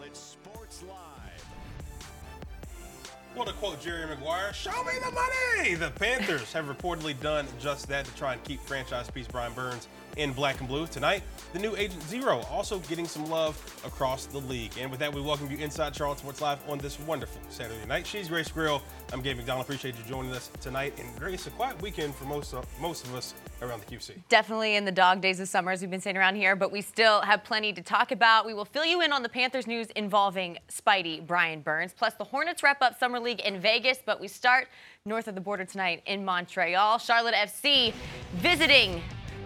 Charlotte Sports Live. Well, to quote Jerry Maguire, show me the money! The Panthers have reportedly done just that to try and keep franchise piece Brian Burns in black and blue. Tonight, the new Agent Zero also getting some love across the league. And with that, we welcome you inside Charlotte Sports Live on this wonderful Saturday night. She's Grace Grill. I'm Gabe McDonald. Appreciate you joining us tonight. And Grace, a quiet weekend for most of, most of us around the QC. Definitely in the dog days of summer, as we've been saying around here, but we still have plenty to talk about. We will fill you in on the Panthers news involving Spidey Brian Burns. Plus, the Hornets wrap up Summer League in Vegas, but we start north of the border tonight in Montreal. Charlotte FC visiting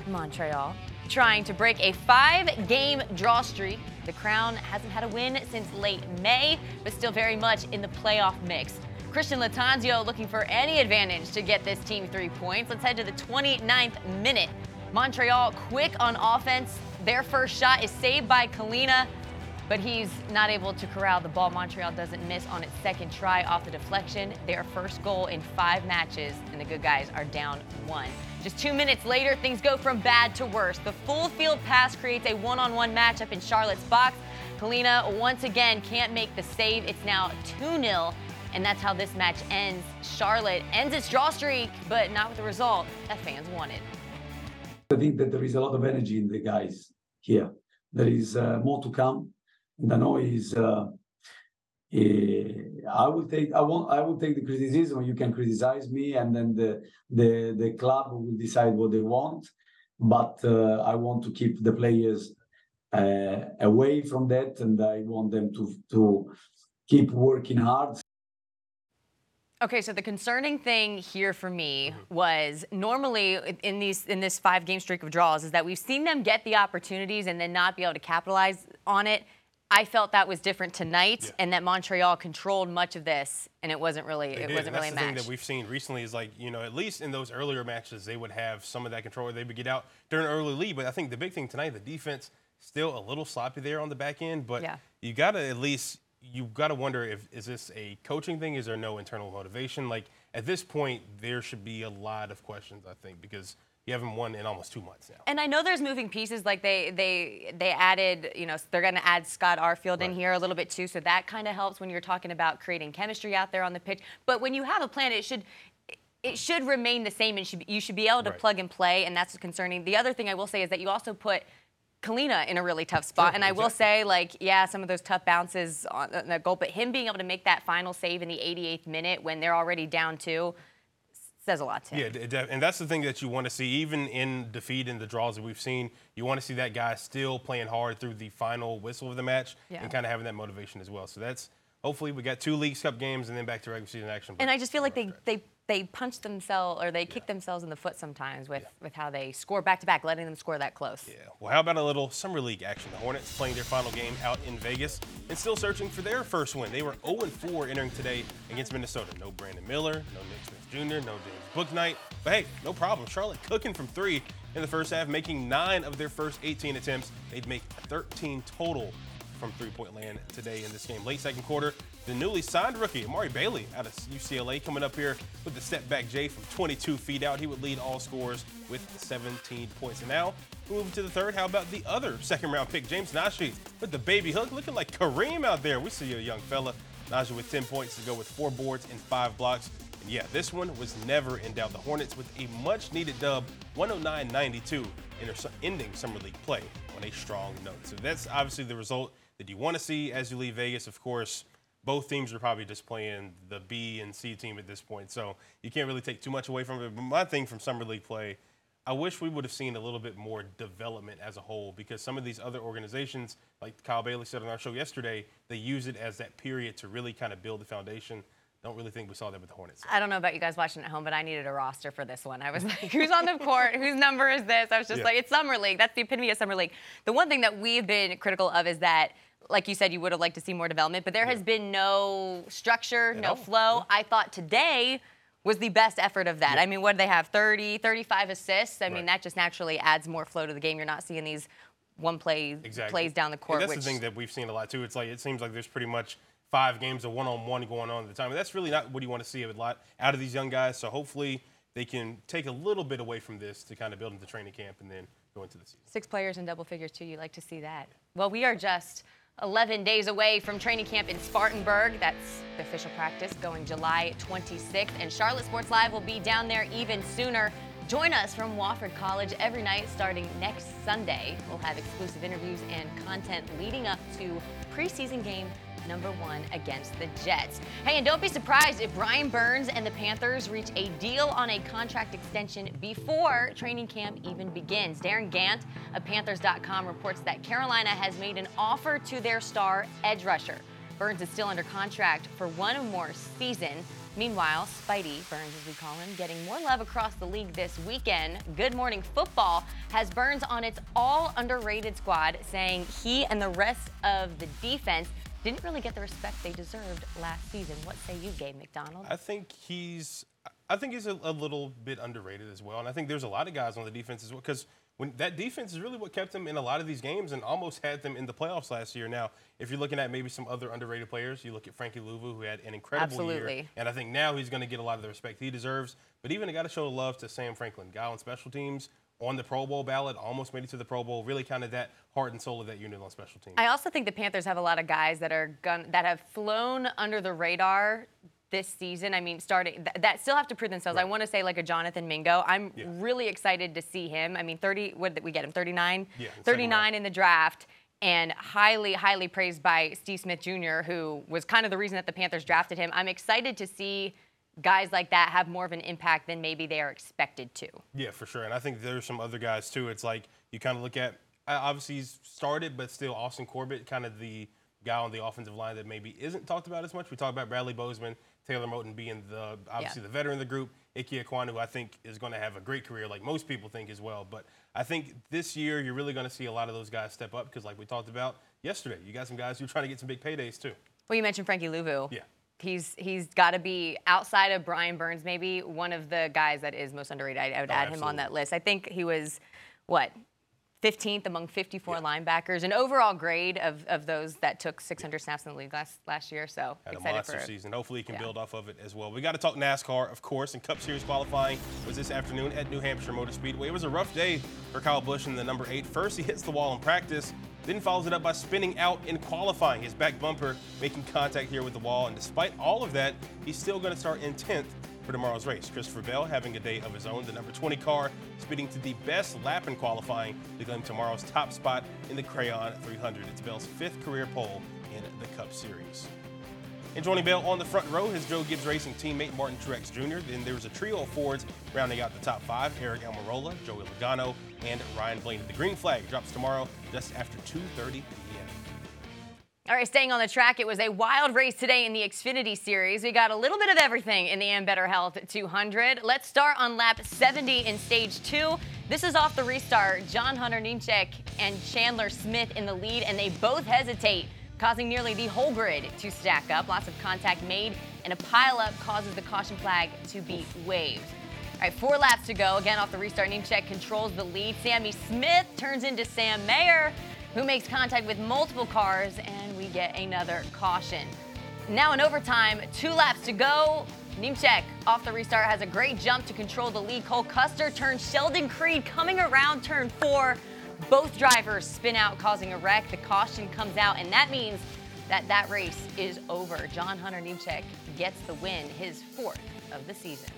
Montreal, trying to break a five game draw streak. The Crown hasn't had a win since late May, but still very much in the playoff mix. Christian Lattanzio looking for any advantage to get this team three points. Let's head to the 29th minute. Montreal quick on offense. Their first shot is saved by Kahlina, but he's not able to corral the ball. Montreal doesn't miss on its second try off the deflection. Their first goal in five matches, and the good guys are down one. Just two minutes later, things go from bad to worse. The full field pass creates a one on one matchup in Charlotte's box. Kahlina once again can't make the save. It's now 2 0 and that's how this match ends. Charlotte ends its draw streak, but not with the result that fans wanted. I think that there is a lot of energy in the guys here. There is uh, more to come. And I know is uh, I will take I want I will take the criticism. You can criticize me, and then the the the club will decide what they want. But uh, I want to keep the players uh, away from that, and I want them to to keep working hard Okay, so the concerning thing here for me mm-hmm. was normally in these in this five game streak of draws is that we've seen them get the opportunities and then not be able to capitalize on it. I felt that was different tonight, yeah. and that Montreal controlled much of this, and it wasn't really they it did. wasn't really a match. thing that we've seen recently is like you know at least in those earlier matches they would have some of that control. They would get out during early lead, but I think the big thing tonight, the defense still a little sloppy there on the back end, but yeah. you got to at least you've got to wonder if is this a coaching thing? Is there no internal motivation? Like at this point, there should be a lot of questions, I think, because you haven't won in almost two months now. And I know there's moving pieces. Like they they they added, you know, they're going to add Scott Arfield right. in here a little bit too, so that kind of helps when you're talking about creating chemistry out there on the pitch. But when you have a plan, it should it should remain the same, and should, you should be able to right. plug and play, and that's concerning. The other thing I will say is that you also put Kahlina in a really tough spot. Sure, and I exactly. will say, like, yeah, some of those tough bounces on the goal, but him being able to make that final save in the 88th minute when they're already down two says a lot to him. Yeah, and that's the thing that you want to see, even in defeat and the draws that we've seen. You want to see that guy still playing hard through the final whistle of the match yeah. and kind of having that motivation as well. So that's hopefully we got two Leagues Cup games and then back to regular season action. And I just feel like they, they they punch themselves or they yeah. kick themselves in the foot sometimes with, yeah. with how they score back to back, letting them score that close. Yeah. Well, how about a little summer league action? The Hornets playing their final game out in Vegas and still searching for their first win. They were 0-4 entering today against Minnesota. No Brandon Miller, no Nick Smith Jr., no James Bouknight. But hey, no problem. Charlotte cooking from three in the first half, making nine of their first 18 attempts. They'd make 13 total from three-point land today in this game. Late second quarter, the newly signed rookie, Amari Bailey, out of UCLA, coming up here with the step back J from 22 feet out. He would lead all scorers with 17 points. And now, moving to the third, how about the other second round pick, James Nnaji, with the baby hook, looking like Kareem out there. We see a young fella. Nnaji with 10 points to go with four boards and five blocks. And yeah, this one was never in doubt. The Hornets with a much needed dub, 109 92, ending summer league play on a strong note. So that's obviously the result that you want to see as you leave Vegas. Of course, both teams are probably just playing the B and C team at this point, so you can't really take too much away from it. But my thing from summer league play, I wish we would have seen a little bit more development as a whole because some of these other organizations, like Kyle Bailey said on our show yesterday, they use it as that period to really kind of build the foundation. Don't really think we saw that with the Hornets. I don't know about you guys watching at home, but I needed a roster for this one. I was like, who's on the court? Whose number is this? I was just yeah. like, it's Summer League. That's the epitome of Summer League. The one thing that we've been critical of is that like you said, you would have liked to see more development, but there yeah. has been no structure, At no all. flow. Yeah. I thought today was the best effort of that. Yeah. I mean, what did they have? 30, 35 assists. I right. mean, that just naturally adds more flow to the game. You're not seeing these one play exactly. plays down the court. And that's which, the thing that we've seen a lot too. It's like it seems like there's pretty much five games of one-on-one going on at the time. And that's really not what you want to see a lot out of these young guys. So hopefully they can take a little bit away from this to kind of build into training camp and then go into the season. Six players in double figures too. You like to see that. Well, we are just 11 days away from training camp in Spartanburg. That's the official practice going July 26th. And Charlotte Sports Live will be down there even sooner. Join us from Wofford College every night starting next Sunday. We'll have exclusive interviews and content leading up to preseason game number one against the Jets. Hey, and don't be surprised if Brian Burns and the Panthers reach a deal on a contract extension before training camp even begins. Darin Gantt of Panthers.com reports that Carolina has made an offer to their star edge rusher. Burns is still under contract for one more season. Meanwhile, Spidey, Burns as we call him, getting more love across the league this weekend. Good Morning Football has Burns on its all underrated squad, saying he and the rest of the defense didn't really get the respect they deserved last season. What say you, Gabe McDonald? I think he's, I think he's a, a little bit underrated as well, and I think there's a lot of guys on the defense as well because when that defense is really what kept them in a lot of these games and almost had them in the playoffs last year. Now, if you're looking at maybe some other underrated players, you look at Frankie Luvu, who had an incredible Absolutely. year, and I think now he's going to get a lot of the respect he deserves. But even I got to show love to Sam Franklin, guy on special teams, on the Pro Bowl ballot, almost made it to the Pro Bowl. Really, kind of that heart and soul of that unit on special teams. I also think the Panthers have a lot of guys that are gun- that have flown under the radar this season. I mean, starting th- that still have to prove themselves. I want to say like a Jonathan Mingo. I'm Yeah. really excited to see him. I mean, 30. What did we get him? 39. Yeah, 39 in the draft. And highly, highly praised by Steve Smith Jr., who was kind of the reason that the Panthers drafted him. I'm excited to see guys like that have more of an impact than maybe they are expected to. Yeah, for sure. And I think there's some other guys too. It's like you kind of look at obviously he's started, but still Austin Corbett, kind of the guy on the offensive line that maybe isn't talked about as much. We talk about Bradley Bozeman, Taylor Moton being the obviously the veteran of the group, Ike Aquan, who I think is going to have a great career, like most people think as well. But I think this year you're really going to see a lot of those guys step up because, like we talked about yesterday, you got some guys who are trying to get some big paydays too. Well, you mentioned Frankie Luvu. Yeah. He's he's got to be outside of Brian Burns, maybe one of the guys that is most underrated. I, I would Oh, add him on that list. I think he was what 15th among 54 linebackers, an overall grade of, of those that took 600 snaps in the league last last year. So Had a excited monster for season. Hopefully, he can yeah. build off of it as well. We got to talk NASCAR, of course, and Cup Series qualifying was this afternoon at New Hampshire Motor Speedway. It was a rough day for Kyle Busch in the number eight. First, he hits the wall in practice, then follows it up by spinning out in qualifying. His back bumper making contact here with the wall, and despite all of that, he's still going to start in 10th for tomorrow's race. Christopher Bell having a day of his own. The number 20 car speeding to the best lap in qualifying to claim tomorrow's top spot in the Crayon 300. It's Bell's fifth career pole in the Cup Series. And joining Bell on the front row is Joe Gibbs Racing teammate Martin Truex Jr. Then there's a trio of Fords rounding out the top five Eric Almirola, Joey Logano, and Ryan Blaney. The green flag drops tomorrow just after 2.30 p.m. All right, staying on the track, it was a wild race today in the Xfinity Series. We got a little bit of everything in the Ambetter Health 200. Let's start on lap 70 in stage two. This is off the restart. John Hunter Nemechek and Chandler Smith in the lead, and they both hesitate, causing nearly the whole grid to stack up. Lots of contact made, and a pileup causes the caution flag to be waved. All right, four laps to go. Again, off the restart, Nemechek controls the lead. Sammy Smith turns into Sam Mayer, who makes contact with multiple cars, and we get another caution. Now in overtime, two laps to go. Nemechek off the restart has a great jump to control the lead. Cole Custer turns Sheldon Creed coming around turn four. Both drivers spin out, causing a wreck. The caution comes out, and that means that that race is over. John Hunter Nemechek gets the win, his fourth of the season.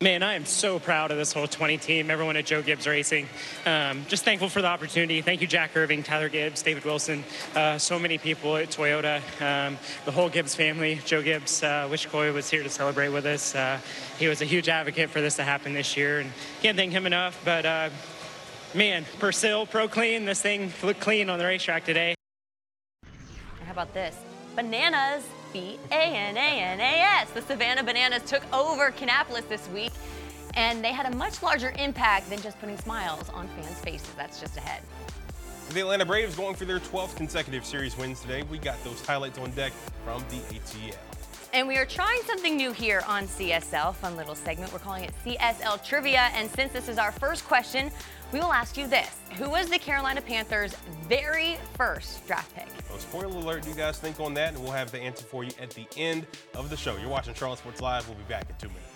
Man, I am so proud of this whole 20 team, everyone at Joe Gibbs Racing. Um, just thankful for the opportunity. Thank you, Jack Irving, Tyler Gibbs, David Wilson, uh, so many people at Toyota, um, the whole Gibbs family. Joe Gibbs, uh, wish Coy was here to celebrate with us. Uh, he was a huge advocate for this to happen this year, and can't thank him enough. But uh, man, Persil, Pro Clean, this thing looked clean on the racetrack today. How about this? Bananas, B A N A N A S. The Savannah Bananas took over Kannapolis this week, and they had a much larger impact than just putting smiles on fans' faces. That's just ahead. The Atlanta Braves going for their 12th consecutive series wins today. We got those highlights on deck from the ATL. And we are trying something new here on CSL, fun little segment. We're calling it CSL Trivia. And since this is our first question, we will ask you this Who was the Carolina Panthers' very first draft pick? So spoiler alert, you guys think on that? And we'll have the answer for you at the end of the show. You're watching Charlotte Sports Live. We'll be back in two minutes.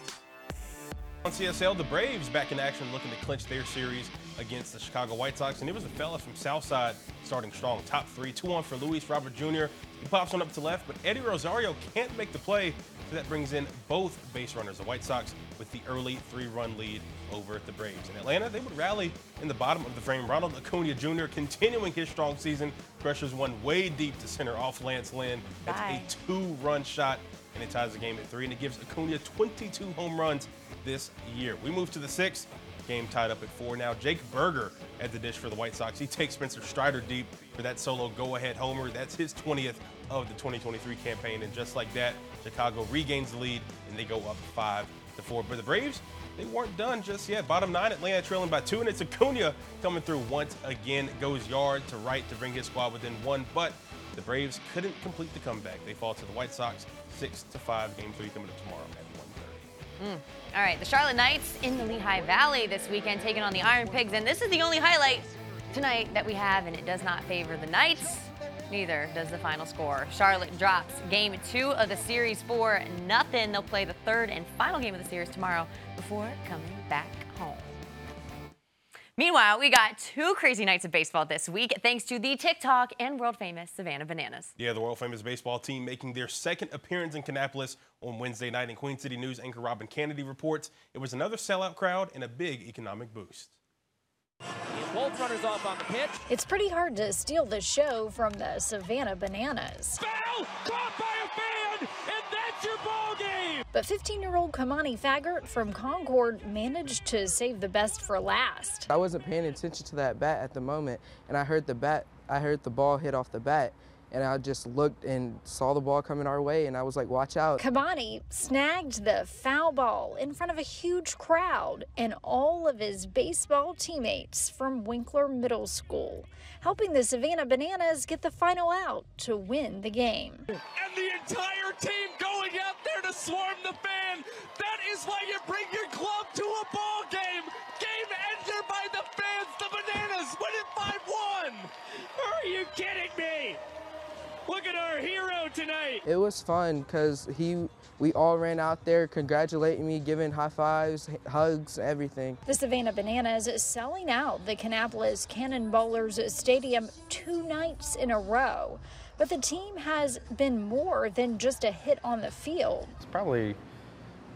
On CSL, the Braves back in action looking to clinch their series against the Chicago White Sox. And it was a fella from Southside starting strong. Top three, 2 on for Luis Robert Jr. He pops one up to left, but Eddie Rosario can't make the play. So that brings in both base runners. The White Sox with the early three run lead over the Braves. In Atlanta, they would rally in the bottom of the frame. Ronald Acuna Jr. continuing his strong season. Pressures one way deep to center off Lance Lynn. That's Bye. a two run shot, and it ties the game at three. And it gives Acuna 22 home runs this year. We move to the sixth. Game tied up at four now. Jake Burger at the dish for the White Sox. He takes Spencer Strider deep for that solo go-ahead homer. That's his 20th of the 2023 campaign, and just like that, Chicago regains the lead and they go up five to four. But the Braves, they weren't done just yet. Bottom nine, Atlanta trailing by two, and it's Acuna coming through once again. Goes yard to right to bring his squad within one, but the Braves couldn't complete the comeback. They fall to the White Sox six to five. Game three coming up tomorrow 1:30. All right, the Charlotte Knights in the Lehigh Valley this weekend taking on the Iron Pigs, and this is the only highlight tonight that we have, and it does not favor the Knights. Neither does the final score. Charlotte drops game two of the series for nothing. They'll play the third and final game of the series tomorrow before coming back home. Meanwhile, we got two crazy nights of baseball this week thanks to the TikTok and world famous Savannah Bananas. Yeah, the world famous baseball team making their second appearance in Kannapolis on Wednesday night. In Queen City News anchor Robin Kennedy reports it was another sellout crowd and a big economic boost. Both runners off on the pitch. It's pretty hard to steal the show from the Savannah Bananas. Foul! Caught by a fan! And that's your ball game! But 15 year old Kamani Faggart from Concord managed to save the best for last. I wasn't paying attention to that bat at the moment, and I heard the bat. I heard the ball hit off the bat, and I just looked and saw the ball coming our way, and I was like, "Watch out!" Kamani snagged the foul ball in front of a huge crowd and all of his baseball teammates from Winkler Middle School, helping the Savannah Bananas get the final out to win the game. And the entire team going out there to swarm the fan. That is why you bring your club to a ball game. Game entered by the fans. The Bananas win it 5-1. Are you kidding me? Look at our hero tonight. It was fun because he, we all ran out there congratulating me, giving high fives, hugs, everything. The Savannah Bananas is selling out the Kannapolis Cannonballers Stadium two nights in a row. But the team has been more than just a hit on the field. It's probably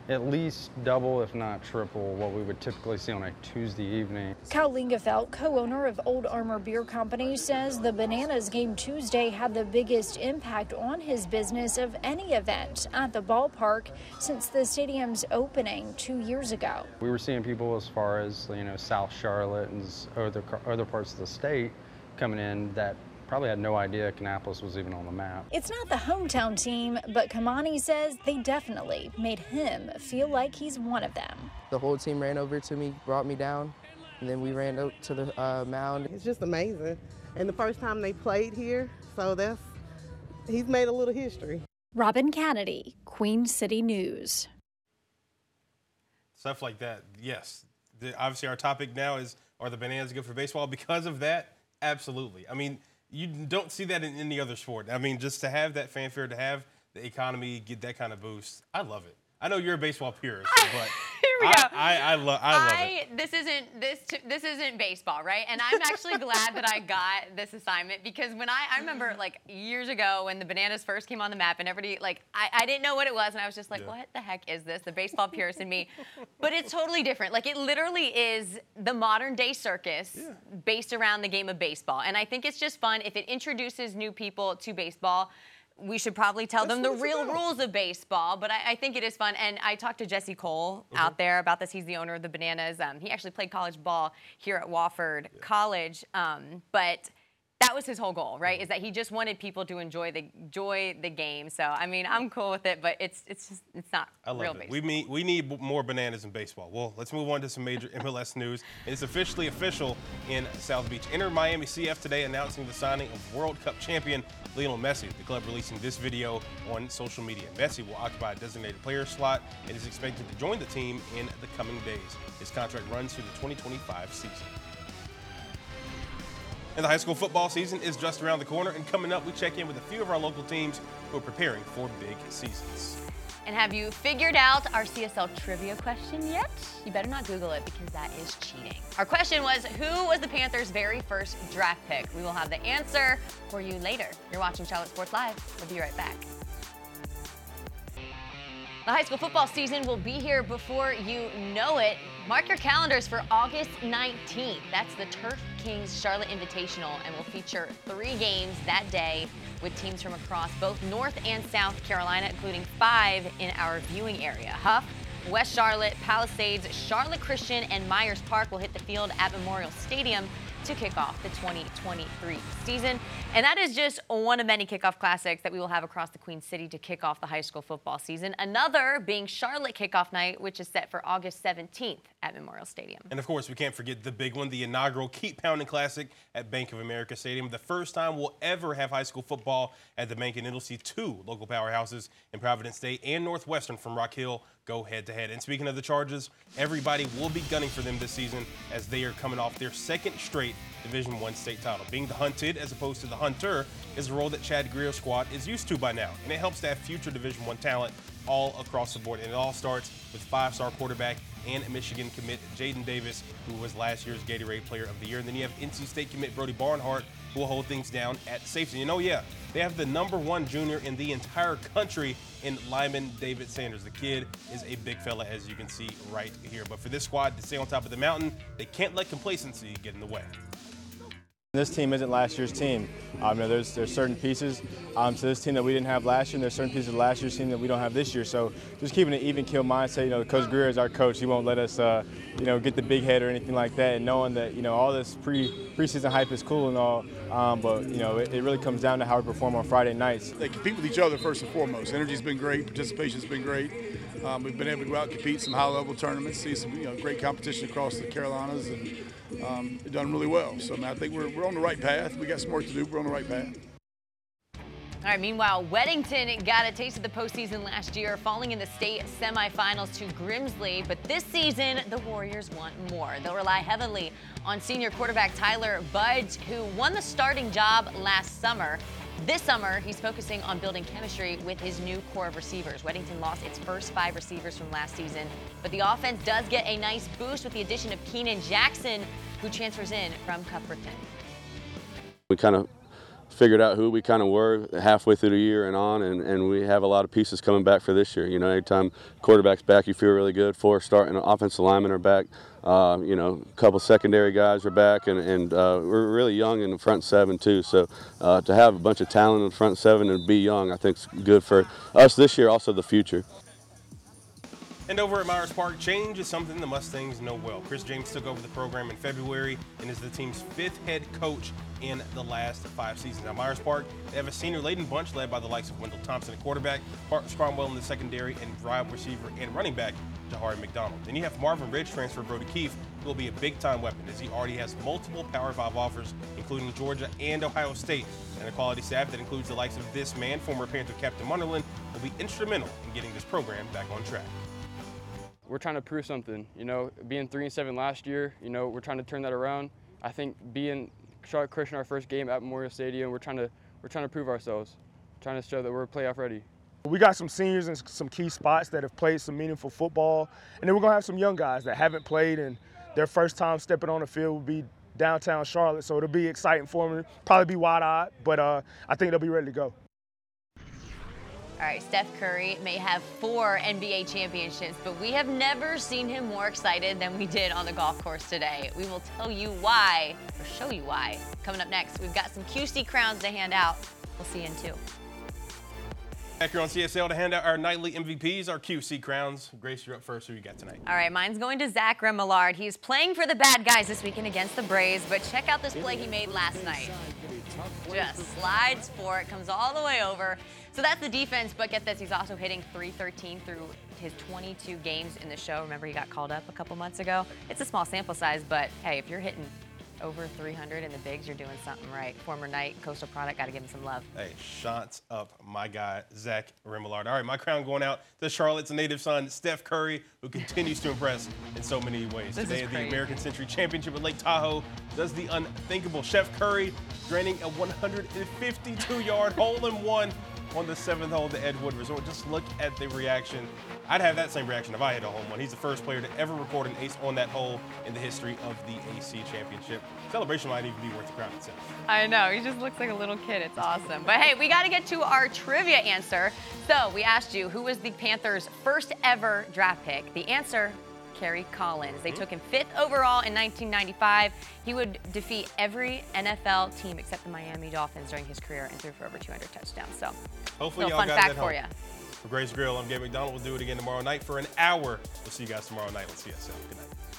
at least double, if not triple, what we would typically see on a Tuesday evening. Cal Lingefeld, co-owner of Old Armor Beer Company, says the Bananas game Tuesday had the biggest impact on his business of any event at the ballpark since the stadium's opening two years ago. We were seeing people as far as you know South Charlotte and other other parts of the state coming in that probably had no idea Kannapolis was even on the map. It's not the hometown team, but Kamani says they definitely made him feel like he's one of them. The whole team ran over to me, brought me down, and then we ran up to the uh, mound. It's just amazing. And the first time they played here, so that's he's made a little history. Robin Kennedy, Queen City News. Stuff like that, yes. The, obviously, our topic now is are the bananas good for baseball? Because of that, absolutely. I mean, you don't see that in any other sport. I mean, just to have that fanfare, to have the economy get that kind of boost, I love it. I know you're a baseball purist, but we I, go. I, I, lo- I love it. This isn't this this isn't baseball, right? And I'm actually glad that I got this assignment because when I I remember like years ago when the bananas first came on the map and everybody like I, I didn't know what it was and I was just like, Yeah. what the heck is this? The baseball purist in me. But it's totally different. Like it literally is the modern day circus based around the game of baseball. And I think it's just fun if it introduces new people to baseball. We should probably tell them the real about. rules of baseball, but I, I think it is fun. And I talked to Jesse Cole Mm-hmm. out there about this. He's the owner of the Bananas. Um, he actually played college ball here at Wofford College, um, but that was his whole goal, right? Mm-hmm. Is that he just wanted people to enjoy the enjoy the game. So I mean, I'm cool with it, but it's it's just it's not I love real it. baseball. We need we need more bananas in baseball. Well, let's move on to some major MLS news. It's officially official in South Beach. Inter Miami CF today announcing the signing of World Cup champion Lionel Messi. The club releasing this video on social media. Messi will occupy a designated player slot and is expected to join the team in the coming days. His contract runs through the 2025 season. And the high school football season is just around the corner. And coming up, we check in with a few of our local teams who are preparing for big seasons. And have you figured out our CSL trivia question yet? You better not Google it because that is cheating. Our question was Who was the Panthers' very first draft pick? We will have the answer for you later. You're watching Charlotte Sports Live. We'll be right back. The high school football season will be here before you know it. Mark your calendars for August 19th. That's the Turf Kings Charlotte Invitational, and will feature three games that day with teams from across both North and South Carolina, including five in our viewing area. Hough, West Charlotte, Palisades, Charlotte Christian, and Myers Park will hit the field at Memorial Stadium to kick off the 2023 season. And that is just one of many kickoff classics that we will have across the Queen City to kick off the high school football season. Another being Charlotte kickoff night, which is set for August 17th at Memorial Stadium. And of course, we can't forget the big one, the inaugural Keep Pounding Classic at Bank of America Stadium. The first time we'll ever have high school football at the bank, and it'll see two local powerhouses in Providence State and Northwestern from Rock Hill go head to head. And speaking of the Chargers, everybody will be gunning for them this season as they are coming off their second straight Division One state title. Being the hunted as opposed to the hunter is a role that Chad Grier's squad is used to by now, and it helps to have future Division One talent all across the board. And it all starts with five-star quarterback and Michigan commit Jadyn Davis, who was last year's Gatorade Player of the Year. And then you have NC State commit Brody Barnhart, will hold things down at safety. You oh, know, yeah, they have the number one junior in the entire country in Lyman David Sanders. The kid is a big fella, as you can see right here. But for this squad to stay on top of the mountain, they can't let complacency get in the way. This team isn't last year's team. Um, you know, there's there's certain pieces um, to this team that we didn't have last year, and there's certain pieces of last year's team that we don't have this year. So just keeping an even kill mindset. You know, Coach Grier is our coach. He won't let us, uh, you know, get the big head or anything like that. And knowing that you know all this pre preseason hype is cool and all, um, but you know it, it really comes down to how we perform on Friday nights. They compete with each other first and foremost. Energy's been great. Participation's been great. Um, we've been able to go out and compete some high-level tournaments, see some you know, great competition across the Carolinas, and um, done really well. So I, mean, I think we're, we're on the right path. We got some work to do. We're on the right path. All right, meanwhile, Weddington got a taste of the postseason last year, falling in the state semifinals to Grimsley. But this season, the Warriors want more. They'll rely heavily on senior quarterback Tyler Budge, who won the starting job last summer. This summer, he's focusing on building chemistry with his new core of receivers. Weddington lost its first five receivers from last season, but the offense does get a nice boost with the addition of Keenan Jackson, who transfers in from Cuthbertson. We kind of figured out who we kind of were halfway through the year and on, and, and we have a lot of pieces coming back for this year. You know, anytime quarterback's back, you feel really good. Four starting offensive linemen are back. Uh, you know, a couple secondary guys are back, and, and uh, we're really young in the front seven too. So uh, to have a bunch of talent in the front seven and be young, I think is good for us this year, also the future. And over at Myers Park, change is something the Mustangs know well. Chris James took over the program in February and is the team's fifth head coach in the last five seasons. Now, Myers Park, they have a senior laden bunch led by the likes of Wendell Thompson at quarterback, Parks Cromwell in the secondary, and drive receiver and running back, Jahari McDonald. Then you have Marvin Ridge transfer Brody Keefe, who will be a big time weapon as he already has multiple Power 5 offers, including Georgia and Ohio State. And a quality staff that includes the likes of this man, former Panther Captain Munnerlyn, will be instrumental in getting this program back on track we're trying to prove something. You know, being three and seven last year, you know, we're trying to turn that around. I think being Charlotte Christian our first game at Memorial Stadium, we're trying to we're trying to prove ourselves, trying to show that we're playoff ready. We got some seniors in some key spots that have played some meaningful football, and then we're gonna have some young guys that haven't played and their first time stepping on the field will be downtown Charlotte. So it'll be exciting for them. Probably be wide-eyed, but uh, I think they'll be ready to go. All right, Steph Curry may have four NBA championships, but we have never seen him more excited than we did on the golf course today. We will tell you why, or show you why. Coming up next, we've got some QC crowns to hand out. We'll see you in two. Back here on CSL to hand out our nightly MVPs, our QC crowns. Grace, you're up first. Who you got tonight? All right, mine's going to Zach Remillard. He's playing for the bad guys this weekend against the Braves, but check out this play he made last night. Just slides for it, comes all the way over. So that's the defense, but get this, he's also hitting 313 through his 22 games in the show. Remember, he got called up a couple months ago. It's a small sample size, but hey, if you're hitting over 300 in the bigs, you're doing something right. Former Knight, Coastal Product, got to give him some love. Hey, shots up my guy, Zach Remillard. All right, my crown going out to Charlotte's native son, Steph Curry, who continues to impress in so many ways. This Today at the. American Century Championship at Lake Tahoe does the unthinkable. Chef Curry draining a 152-yard hole-in-one on the seventh hole at the Edgewood Resort. Just look at the reaction. I'd have that same reaction if I hit a home run. He's the first player to ever record an ace on that hole in the history of the AC Championship. Celebration might even be worth the crown itself. I know. He just looks like a little kid. It's awesome. But hey, we got to get to our trivia answer. So we asked you who was the Panthers' first ever draft pick. The answer Kerry Collins. They hmm? took him fifth overall in 1995. He would defeat every NFL team except the Miami Dolphins during his career and threw for over 200 touchdowns. So, Hopefully, y'all fun got fact for you. For Grace Grill, I'm Gabe McDonald. We'll do it again tomorrow night for an hour. We'll see you guys tomorrow night. Let's see you soon. Good night.